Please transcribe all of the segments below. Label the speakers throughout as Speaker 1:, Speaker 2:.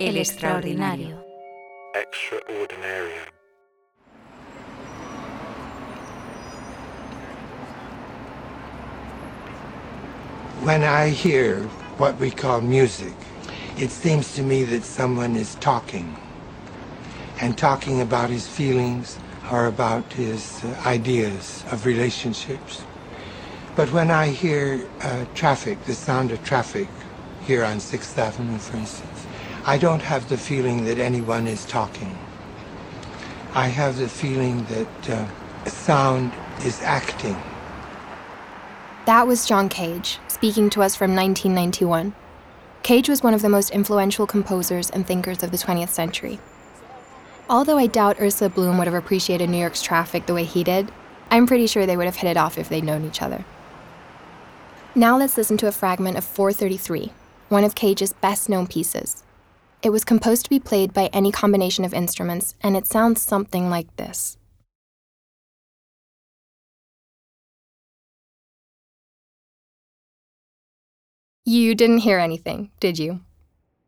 Speaker 1: El extraordinario.
Speaker 2: Extraordinarium.
Speaker 3: When I hear what we call music, it seems to me that someone is talking and talking about his feelings or about his uh, ideas of relationships. But when I hear uh, traffic, the sound of traffic here on 6th Avenue, for instance, I don't have the feeling that anyone is talking. I have the feeling that uh, sound is acting.
Speaker 4: That was John Cage, speaking to us from 1991. Cage was one of the most influential composers and thinkers of the 20th century. Although I doubt Ursula Blum would have appreciated New York's traffic the way he did, I'm pretty sure they would have hit it off if they'd known each other. Now let's listen to a fragment of 433, one of Cage's best known pieces. It was composed to be played by any combination of instruments, and it sounds something like this. You didn't hear anything, did you?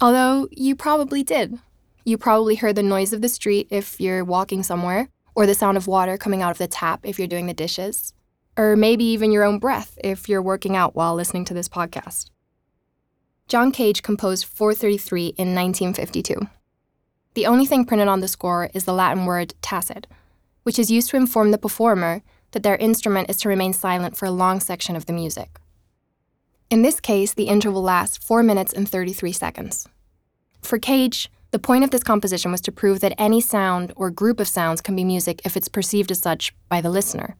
Speaker 4: Although you probably did. You probably heard the noise of the street if you're walking somewhere, or the sound of water coming out of the tap if you're doing the dishes, or maybe even your own breath if you're working out while listening to this podcast. John Cage composed 433 in 1952. The only thing printed on the score is the Latin word tacet, which is used to inform the performer that their instrument is to remain silent for a long section of the music. In this case, the interval lasts 4 minutes and 33 seconds. For Cage, the point of this composition was to prove that any sound or group of sounds can be music if it's perceived as such by the listener.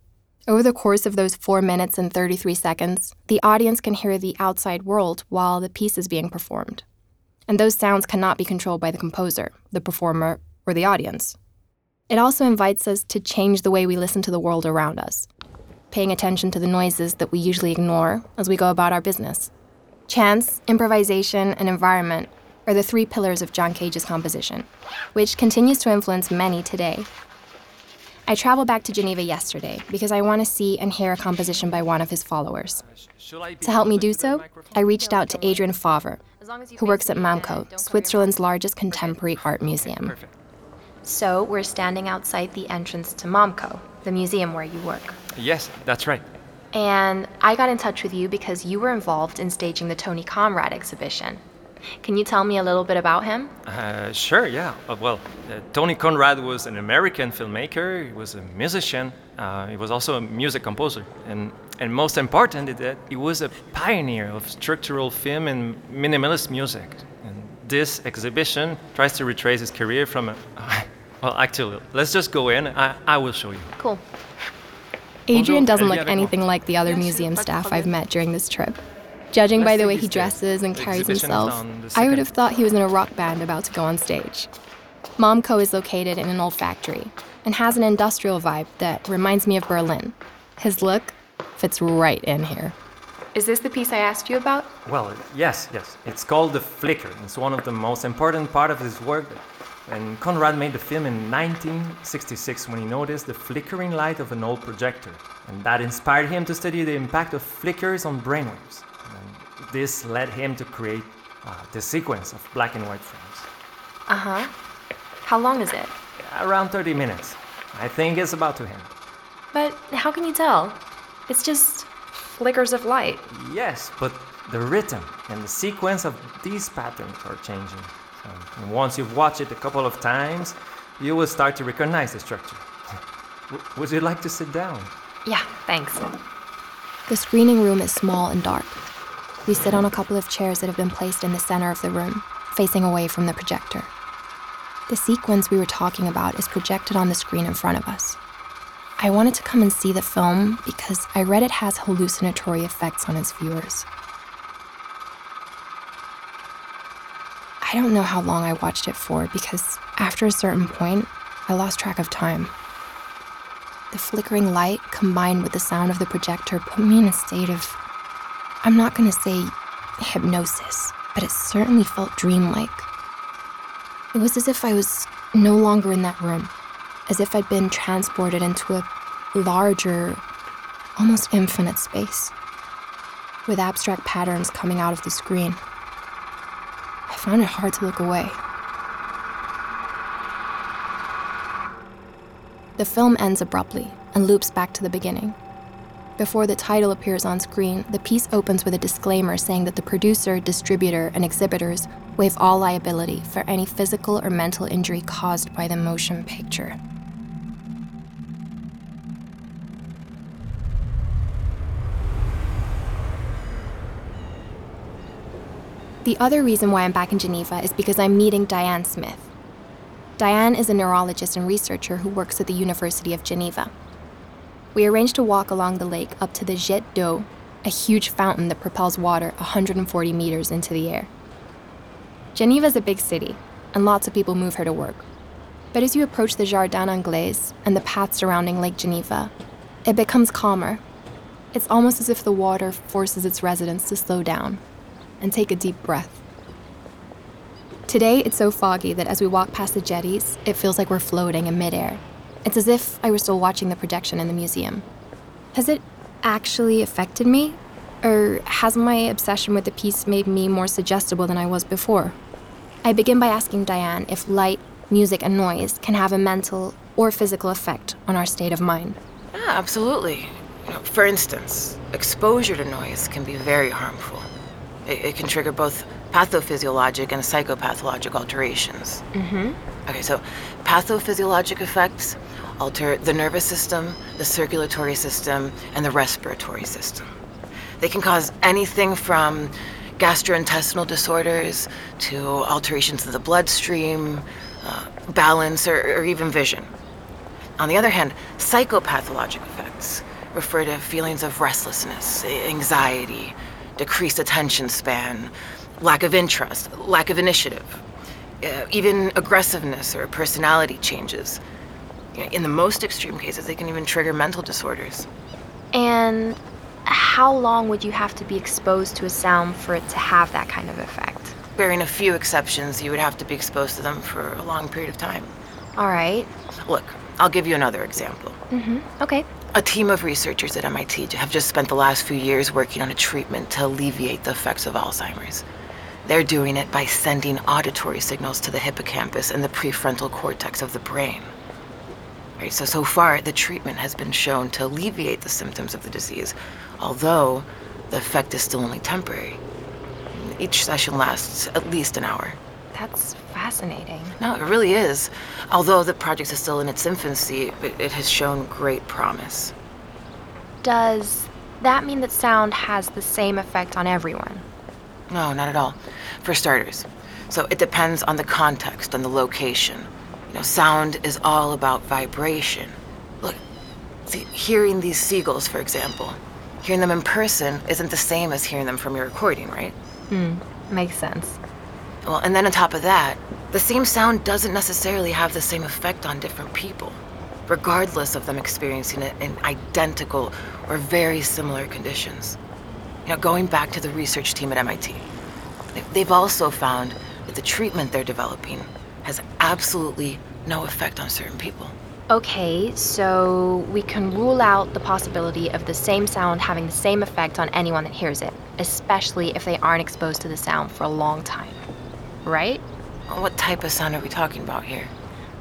Speaker 4: Over the course of those 4 minutes and 33 seconds, the audience can hear the outside world while the piece is being performed. And those sounds cannot be controlled by the composer, the performer, or the audience. It also invites us to change the way we listen to the world around us, paying attention to the noises that we usually ignore as we go about our business. Chance, improvisation, and environment are the three pillars of John Cage's composition, which continues to influence many today. I traveled back to Geneva yesterday because I want to see and hear a composition by one of his followers. To help me do so, I reached out to Adrian Favre, who works at MAMCO, Switzerland's largest contemporary art museum. So, we're standing outside the entrance to MAMCO, the museum where you work.
Speaker 5: Yes, that's right.
Speaker 4: And I got in touch with you because you were involved in staging the Tony Conrad exhibition. Can you tell me a little bit about him?
Speaker 5: Uh, sure, yeah. Uh, well, uh, Tony Conrad was an American filmmaker, he was a musician, uh, he was also a music composer. And, and most important is that he was a pioneer of structural film and minimalist music. And this exhibition tries to retrace his career from a. Well, actually, let's just go in. I, I will show you.
Speaker 4: Cool. Adrian doesn't look anything like the other museum staff I've met during this trip. Judging by the way he dresses and carries himself, I would have thought he was in a rock band about to go on stage. MAMCO is located in an old factory and has an industrial vibe that reminds me of Berlin. His look fits right in here. Is this the piece I asked you about?
Speaker 5: Well, yes, yes. It's called The Flicker. It's one of the most important part of his work. And Conrad made the film in 1966 when he noticed the flickering light of an old projector. And that inspired him to study the impact of flickers on brainwaves. This led him to create uh, the sequence of black and white frames.
Speaker 4: Uh huh. How long is it?
Speaker 5: Around 30 minutes. I think it's about to end.
Speaker 4: But how can you tell? It's just flickers of light.
Speaker 5: Yes, but the rhythm and the sequence of these patterns are changing. and once you've watched it a couple of times, you will start to recognize the structure. Would you like to sit down?
Speaker 4: Yeah, thanks. The screening room is small and dark. We sit on a couple of chairs that have been placed in the center of the room, facing away from the projector. The sequence we were talking about is projected on the screen in front of us. I wanted to come and see the film because I read it has hallucinatory effects on its viewers. I don't know how long I watched it for because after a certain point, I lost track of time. The flickering light combined with the sound of the projector put me in a state of, I'm not going to say hypnosis, but it certainly felt dreamlike. It was as if I was no longer in that room, as if I'd been transported into a larger, almost infinite space, with abstract patterns coming out of the screen. I found it hard to look away. The film ends abruptly and loops back to the beginning. Before the title appears on screen, the piece opens with a disclaimer saying that the producer, distributor, and exhibitors waive all liability for any physical or mental injury caused by the motion picture. The other reason why I'm back in Geneva is because I'm meeting Diane Smith. Diane is a neurologist and researcher who works at the University of Geneva. We arranged to walk along the lake up to the Jet d'eau, a huge fountain that propels water 140 meters into the air. Geneva is a big city, and lots of people move here to work. But as you approach the Jardin Anglais and the path surrounding Lake Geneva, it becomes calmer. It's almost as if the water forces its residents to slow down and take a deep breath. Today, it's so foggy that as we walk past the jetties, it feels like we're floating in midair. It's as if I were still watching the projection in the museum. Has it actually affected me? Or has my obsession with the piece made me more suggestible than I was before? I begin by asking Diane if light, music, and noise can have a mental or physical effect on our state of mind.
Speaker 1: Yeah, absolutely. You know, for instance, exposure to noise can be very harmful. It, it can trigger both pathophysiologic and psychopathologic alterations.
Speaker 4: Mm-hmm.
Speaker 1: Okay, so pathophysiologic effects alter the nervous system, the circulatory system, and the respiratory system. They can cause anything from gastrointestinal disorders to alterations of the bloodstream, uh, balance, or, or even vision. On the other hand, psychopathologic effects refer to feelings of restlessness, anxiety, decreased attention span, lack of interest, lack of initiative, uh, even aggressiveness or personality changes. In the most extreme cases, they can even trigger mental disorders.
Speaker 4: And how long would you have to be exposed to a sound for it to have that kind of effect?
Speaker 1: Bearing a few exceptions, you would have to be exposed to them for a long period of time.
Speaker 4: All right.
Speaker 1: Look, I'll give you another example.
Speaker 4: Mm-hmm. Okay.
Speaker 1: A team of researchers at MIT have just spent the last few years working on a treatment to alleviate the effects of Alzheimer's. They're doing it by sending auditory signals to the hippocampus and the prefrontal cortex of the brain. Right, so, so far, the treatment has been shown to alleviate the symptoms of the disease, although the effect is still only temporary. Each session lasts at least an hour.
Speaker 4: That's fascinating.
Speaker 1: No, it really is. Although the project is still in its infancy, it, it has shown great promise.
Speaker 4: Does that mean that sound has the same effect on everyone?
Speaker 1: No, not at all. For starters. So it depends on the context and the location. You know, sound is all about vibration. Look, see, hearing these seagulls, for example, hearing them in person isn't the same as hearing them from your recording, right?
Speaker 4: Hmm, makes sense.
Speaker 1: Well, and then on top of that, the same sound doesn't necessarily have the same effect on different people, regardless of them experiencing it in identical or very similar conditions. Know, going back to the research team at MIT, they've also found that the treatment they're developing has absolutely no effect on certain people.
Speaker 4: Okay, so we can rule out the possibility of the same sound having the same effect on anyone that hears it, especially if they aren't exposed to the sound for a long time. Right?
Speaker 1: What type of sound are we talking about here?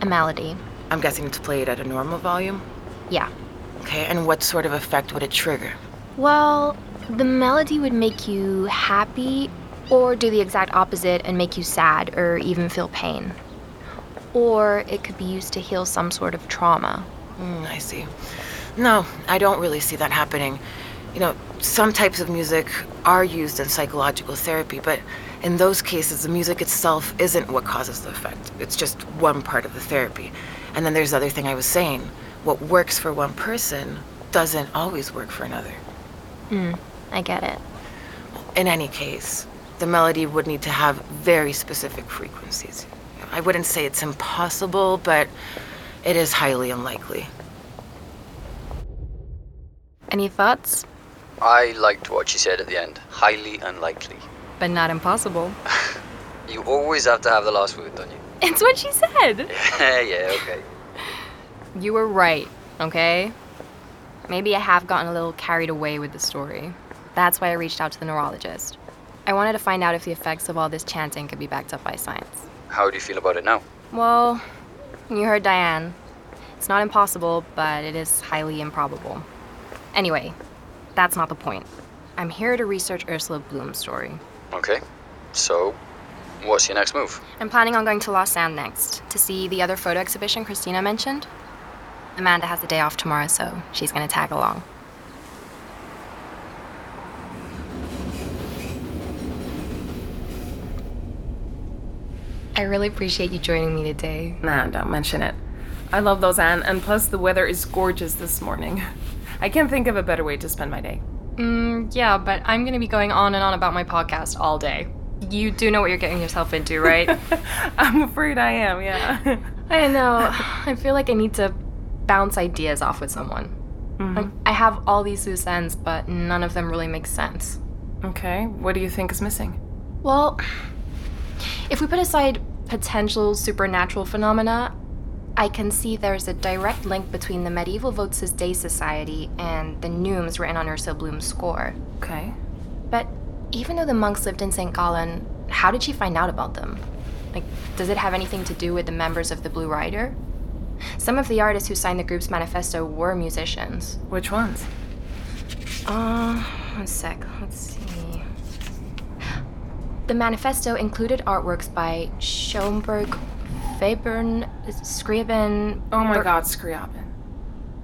Speaker 4: A melody.
Speaker 1: I'm guessing it's played at a normal volume?
Speaker 4: Yeah.
Speaker 1: Okay, and what sort of effect would it trigger?
Speaker 4: Well, the melody would make you happy or do the exact opposite and make you sad or even feel pain. Or it could be used to heal some sort of trauma.
Speaker 1: Mm, I see. No, I don't really see that happening. You know, some types of music are used in psychological therapy, but in those cases, the music itself isn't what causes the effect. It's just one part of the therapy. And then there's the other thing I was saying. What works for one person doesn't always work for another.
Speaker 4: Hmm, I get it.
Speaker 1: In any case, the melody would need to have very specific frequencies. I wouldn't say it's impossible, but it is highly unlikely.
Speaker 4: Any thoughts?
Speaker 2: I liked what she said at the end. Highly unlikely.
Speaker 4: But not impossible.
Speaker 2: You always have to have the last word, don't you?
Speaker 4: It's what she said.
Speaker 2: Yeah, yeah, okay.
Speaker 4: You were right, okay? Maybe I have gotten a little carried away with the story. That's why I reached out to the neurologist. I wanted to find out if the effects of all this chanting could be backed up by science.
Speaker 2: How do you feel about it now?
Speaker 4: Well, you heard Diane. It's not impossible, but it is highly improbable. Anyway, that's not the point. I'm here to research Ursula Blum's story.
Speaker 2: Okay. So, what's your next move?
Speaker 4: I'm planning on going to Lausanne next to see the other photo exhibition Christina mentioned. Amanda has the day off tomorrow, so she's gonna tag along. Really appreciate you joining me today.
Speaker 6: Nah, don't mention it. I love Lausanne, and plus the weather is gorgeous this morning. I can't think of a better way to spend my day.
Speaker 4: Mm, yeah, but I'm gonna be going on and on about my podcast all day. You do know what you're getting yourself into, right?
Speaker 6: I'm afraid I am, yeah.
Speaker 4: I know. I feel like I need to bounce ideas off with someone. Like, I have all these loose ends, but none of them really make sense.
Speaker 6: okay, what do you think is missing?
Speaker 4: Well, if we put aside potential supernatural phenomena, I can see there's a direct link between the medieval Votes Day Society and the neumes written on Ursula Blum's score.
Speaker 6: Okay.
Speaker 4: But even though the monks lived in St. Gallen, how did she find out about them? Like, does it have anything to do with the members of the Blue Rider? Some of the artists who signed the group's manifesto were musicians.
Speaker 6: Which ones?
Speaker 4: Uh, one sec. Let's see. The manifesto included artworks by Schoenberg, Webern, Scriabin.
Speaker 6: Oh my
Speaker 4: Ber-
Speaker 6: god, Scriabin.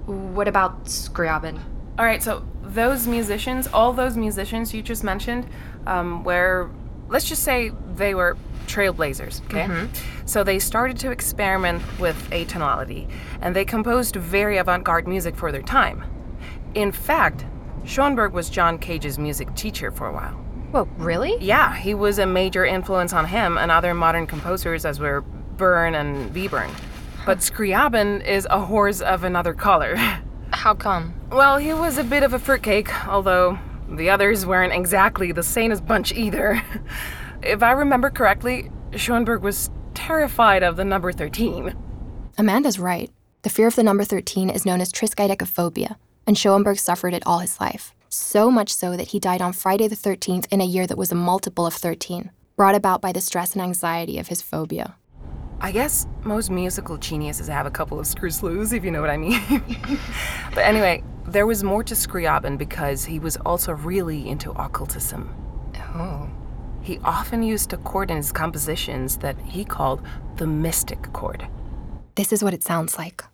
Speaker 4: What about Scriabin?
Speaker 6: All right, so those musicians, all those musicians you just mentioned, um, were, let's just say they were trailblazers, okay? So they started to experiment with atonality, and they composed very avant garde music for their time. In fact, Schoenberg was John Cage's music teacher for a while.
Speaker 4: Whoa, really?
Speaker 6: Yeah, he was a major influence on him and other modern composers as were Berg and Webern. But Scriabin is a horse of another color.
Speaker 4: How come?
Speaker 6: Well, he was a bit of a fruitcake, although the others weren't exactly the sanest bunch either. if I remember correctly, Schoenberg was terrified of the number 13.
Speaker 4: Amanda's right. The fear of the number 13 is known as triskaidekaphobia, and Schoenberg suffered it all his life. So much so that he died on Friday the 13th in a year that was a multiple of 13, brought about by the stress and anxiety of his phobia.
Speaker 6: I guess most musical geniuses have a couple of screws loose, if you know what I mean. but anyway, there was more to Scriabin because he was also really into occultism.
Speaker 4: Oh.
Speaker 6: He often used a chord in his compositions that he called the mystic chord.
Speaker 4: This is what it sounds like.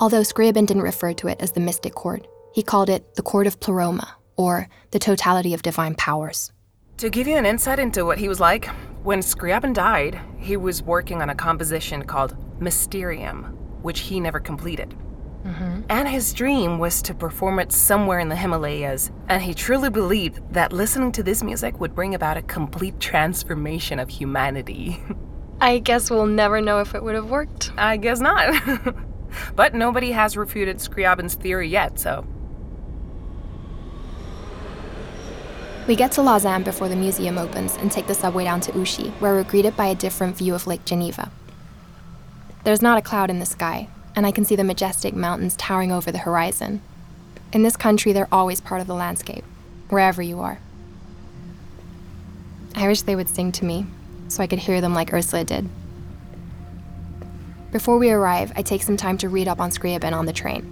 Speaker 4: Although Scriabin didn't refer to it as the mystic chord, he called it the chord of pleroma, or the totality of divine powers.
Speaker 6: To give you an insight into what he was like, when Scriabin died, he was working on a composition called Mysterium, which he never completed. Mm-hmm. And his dream was to perform it somewhere in the Himalayas, and he truly believed that listening to this music would bring about a complete transformation of humanity.
Speaker 4: I guess we'll never know if it would have worked.
Speaker 6: I guess not. but nobody has refuted Scriabin's theory yet, so
Speaker 4: We get to Lausanne before the museum opens and take the subway down to Ouchy, where we're greeted by a different view of Lake Geneva. There's not a cloud in the sky, and I can see the majestic mountains towering over the horizon. In this country, they're always part of the landscape, wherever you are. I wish they would sing to me, so I could hear them like Ursula did. Before we arrive, I take some time to read up on Scriabin on the train.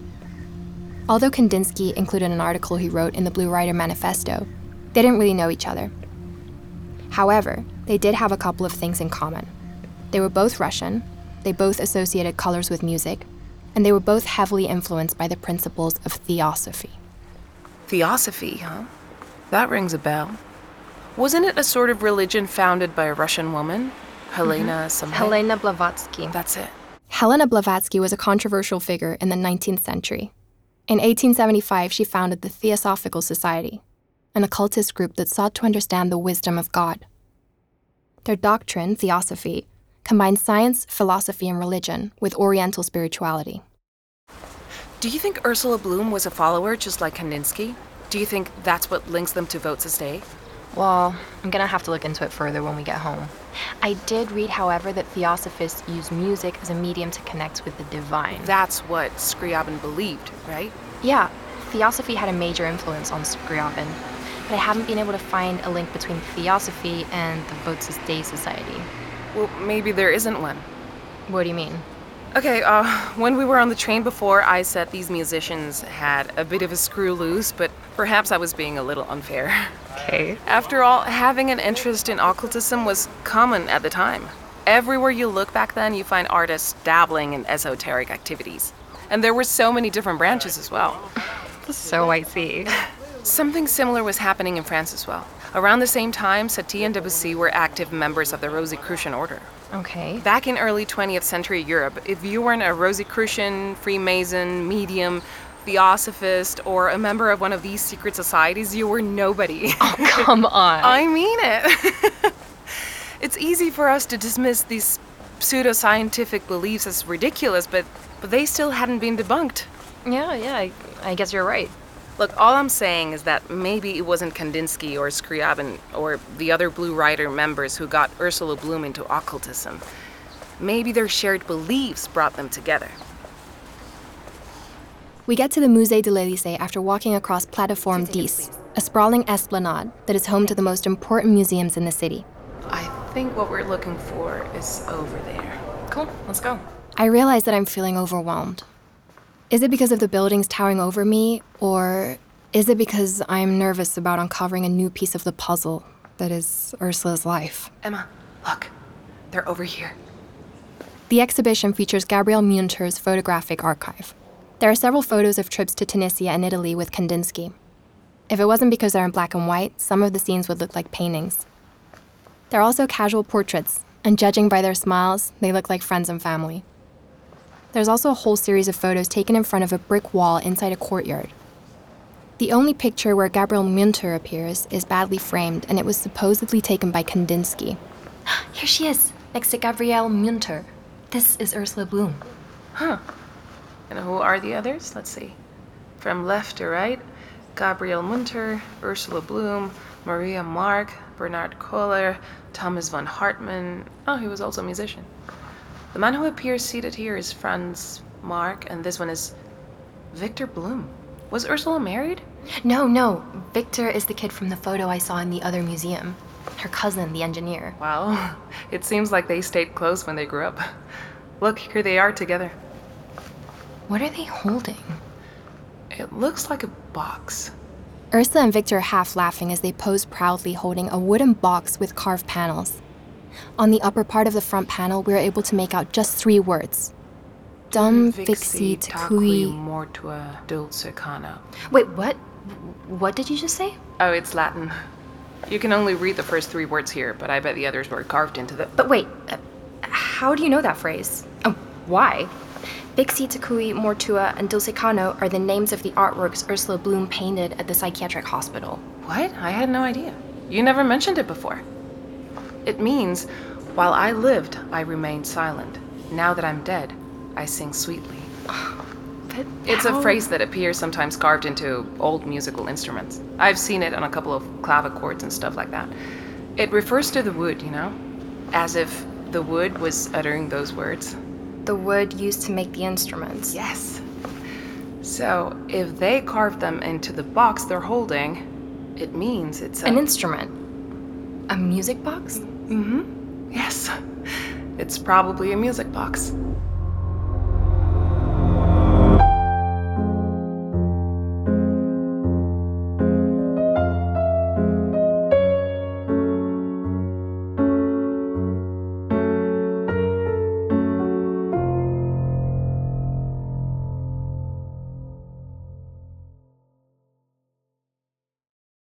Speaker 4: Although Kandinsky included an article he wrote in the Blue Rider Manifesto, they didn't really know each other. However, they did have a couple of things in common. They were both Russian, they both associated colors with music, and they were both heavily influenced by the principles of theosophy.
Speaker 6: Theosophy, huh? That rings a bell. Wasn't it a sort of religion founded by a Russian woman? Helena mm-hmm. something?
Speaker 4: Helena Blavatsky.
Speaker 6: That's it.
Speaker 4: Helena Blavatsky was a controversial figure in the 19th century. In 1875, she founded the Theosophical Society, an occultist group that sought to understand the wisdom of God. Their doctrine, theosophy, combined science, philosophy, and religion with Oriental spirituality.
Speaker 6: Do you think Ursula Blum was a follower just like Kandinsky? Do you think that's what links them to Votes Day?
Speaker 4: Well, I'm gonna have to look into it further when we get home. I did read, however, that theosophists use music as a medium to connect with the divine.
Speaker 6: That's what Scriabin believed, right?
Speaker 4: Yeah, theosophy had a major influence on Scriabin, but I haven't been able to find a link between theosophy and the Votes Day Society.
Speaker 6: Well, maybe there isn't one.
Speaker 4: What do you mean?
Speaker 6: Okay, uh, when we were on the train before, I said these musicians had a bit of a screw loose, but perhaps I was being a little unfair.
Speaker 7: Okay.
Speaker 6: After all, having an interest in occultism was common at the time. Everywhere you look back then, you find artists dabbling in esoteric activities. And there were so many different branches as well.
Speaker 7: So I see.
Speaker 6: Something similar was happening in France as well. Around the same time, Satie and Debussy were active members of the Rosicrucian order.
Speaker 7: Okay.
Speaker 6: Back in early 20th century Europe, if you weren't a Rosicrucian, Freemason, medium, theosophist, or a member of one of these secret societies, you were nobody.
Speaker 7: Oh, Come on.
Speaker 6: I mean it. it's easy for us to dismiss these pseudoscientific beliefs as ridiculous, but, but they still hadn't been debunked.
Speaker 7: yeah, yeah, I, I guess you're right.
Speaker 6: Look, all I'm saying is that maybe it wasn't Kandinsky or Scriabin or the other Blue Rider members who got Ursula Blum into occultism. Maybe their shared beliefs brought them together.
Speaker 4: We get to the Musée de l'Élysée after walking across Plateforme 10, a sprawling esplanade that is home to the most important museums in the city.
Speaker 6: I think what we're looking for is over there.
Speaker 7: Cool, let's go.
Speaker 4: I realize that I'm feeling overwhelmed. Is it because of the buildings towering over me, or is it because I'm nervous about uncovering a new piece of the puzzle that is Ursula's life?
Speaker 6: Emma, look. They're over here.
Speaker 4: The exhibition features Gabriele Münter's photographic archive. There are several photos of trips to Tunisia and Italy with Kandinsky. If it wasn't because they're in black and white, some of the scenes would look like paintings. There are also casual portraits, and judging by their smiles, they look like friends and family. There's also a whole series of photos taken in front of a brick wall inside a courtyard. The only picture where Gabriele Münter appears is badly framed, and it was supposedly taken by Kandinsky. Here she is, next to Gabriele Münter. This is Ursula Blum.
Speaker 6: And who are the others? Let's see. From left to right, Gabriele Münter, Ursula Blum, Maria Marc, Bernard Koehler, Thomas von Hartmann. Oh, he was also a musician. The man who appears seated here is Franz Marc, and this one is Victor Blum. Was Ursula married?
Speaker 4: No, no. Victor is the kid from the photo I saw in the other museum. Her cousin, the engineer.
Speaker 6: Well, it seems like they stayed close when they grew up. Look, here they are together.
Speaker 4: What are they holding?
Speaker 6: It looks like a box.
Speaker 4: Ursula and Victor are half laughing as they pose proudly holding a wooden box with carved panels. On the upper part of the front panel, we are able to make out just three words. Dum vixi tacui.
Speaker 6: mortua dulce cano.
Speaker 4: Wait, what? What did you just say?
Speaker 6: Oh, it's Latin. You can only read the first three words here, but I bet the others were carved into the.
Speaker 4: But wait, uh, how do you know that phrase? Oh, why? Vixi Tacui, Mortua, and Dulcecano are the names of the artworks Ursula Blum painted at the psychiatric hospital.
Speaker 6: What? I had no idea. You never mentioned it before. It means, while I lived, I remained silent. Now that I'm dead, I sing sweetly.
Speaker 4: But
Speaker 6: It's a
Speaker 4: how-
Speaker 6: phrase that appears sometimes carved into old musical instruments. I've seen it on a couple of clavichords and stuff like that. It refers to the wood, you know? As if the wood was uttering those words.
Speaker 4: The wood used to make the instruments.
Speaker 6: Yes. So, if they carved them into the box they're holding, it means it's a.
Speaker 4: An instrument. A music box? Mm-hmm.
Speaker 6: Yes. It's probably a music box.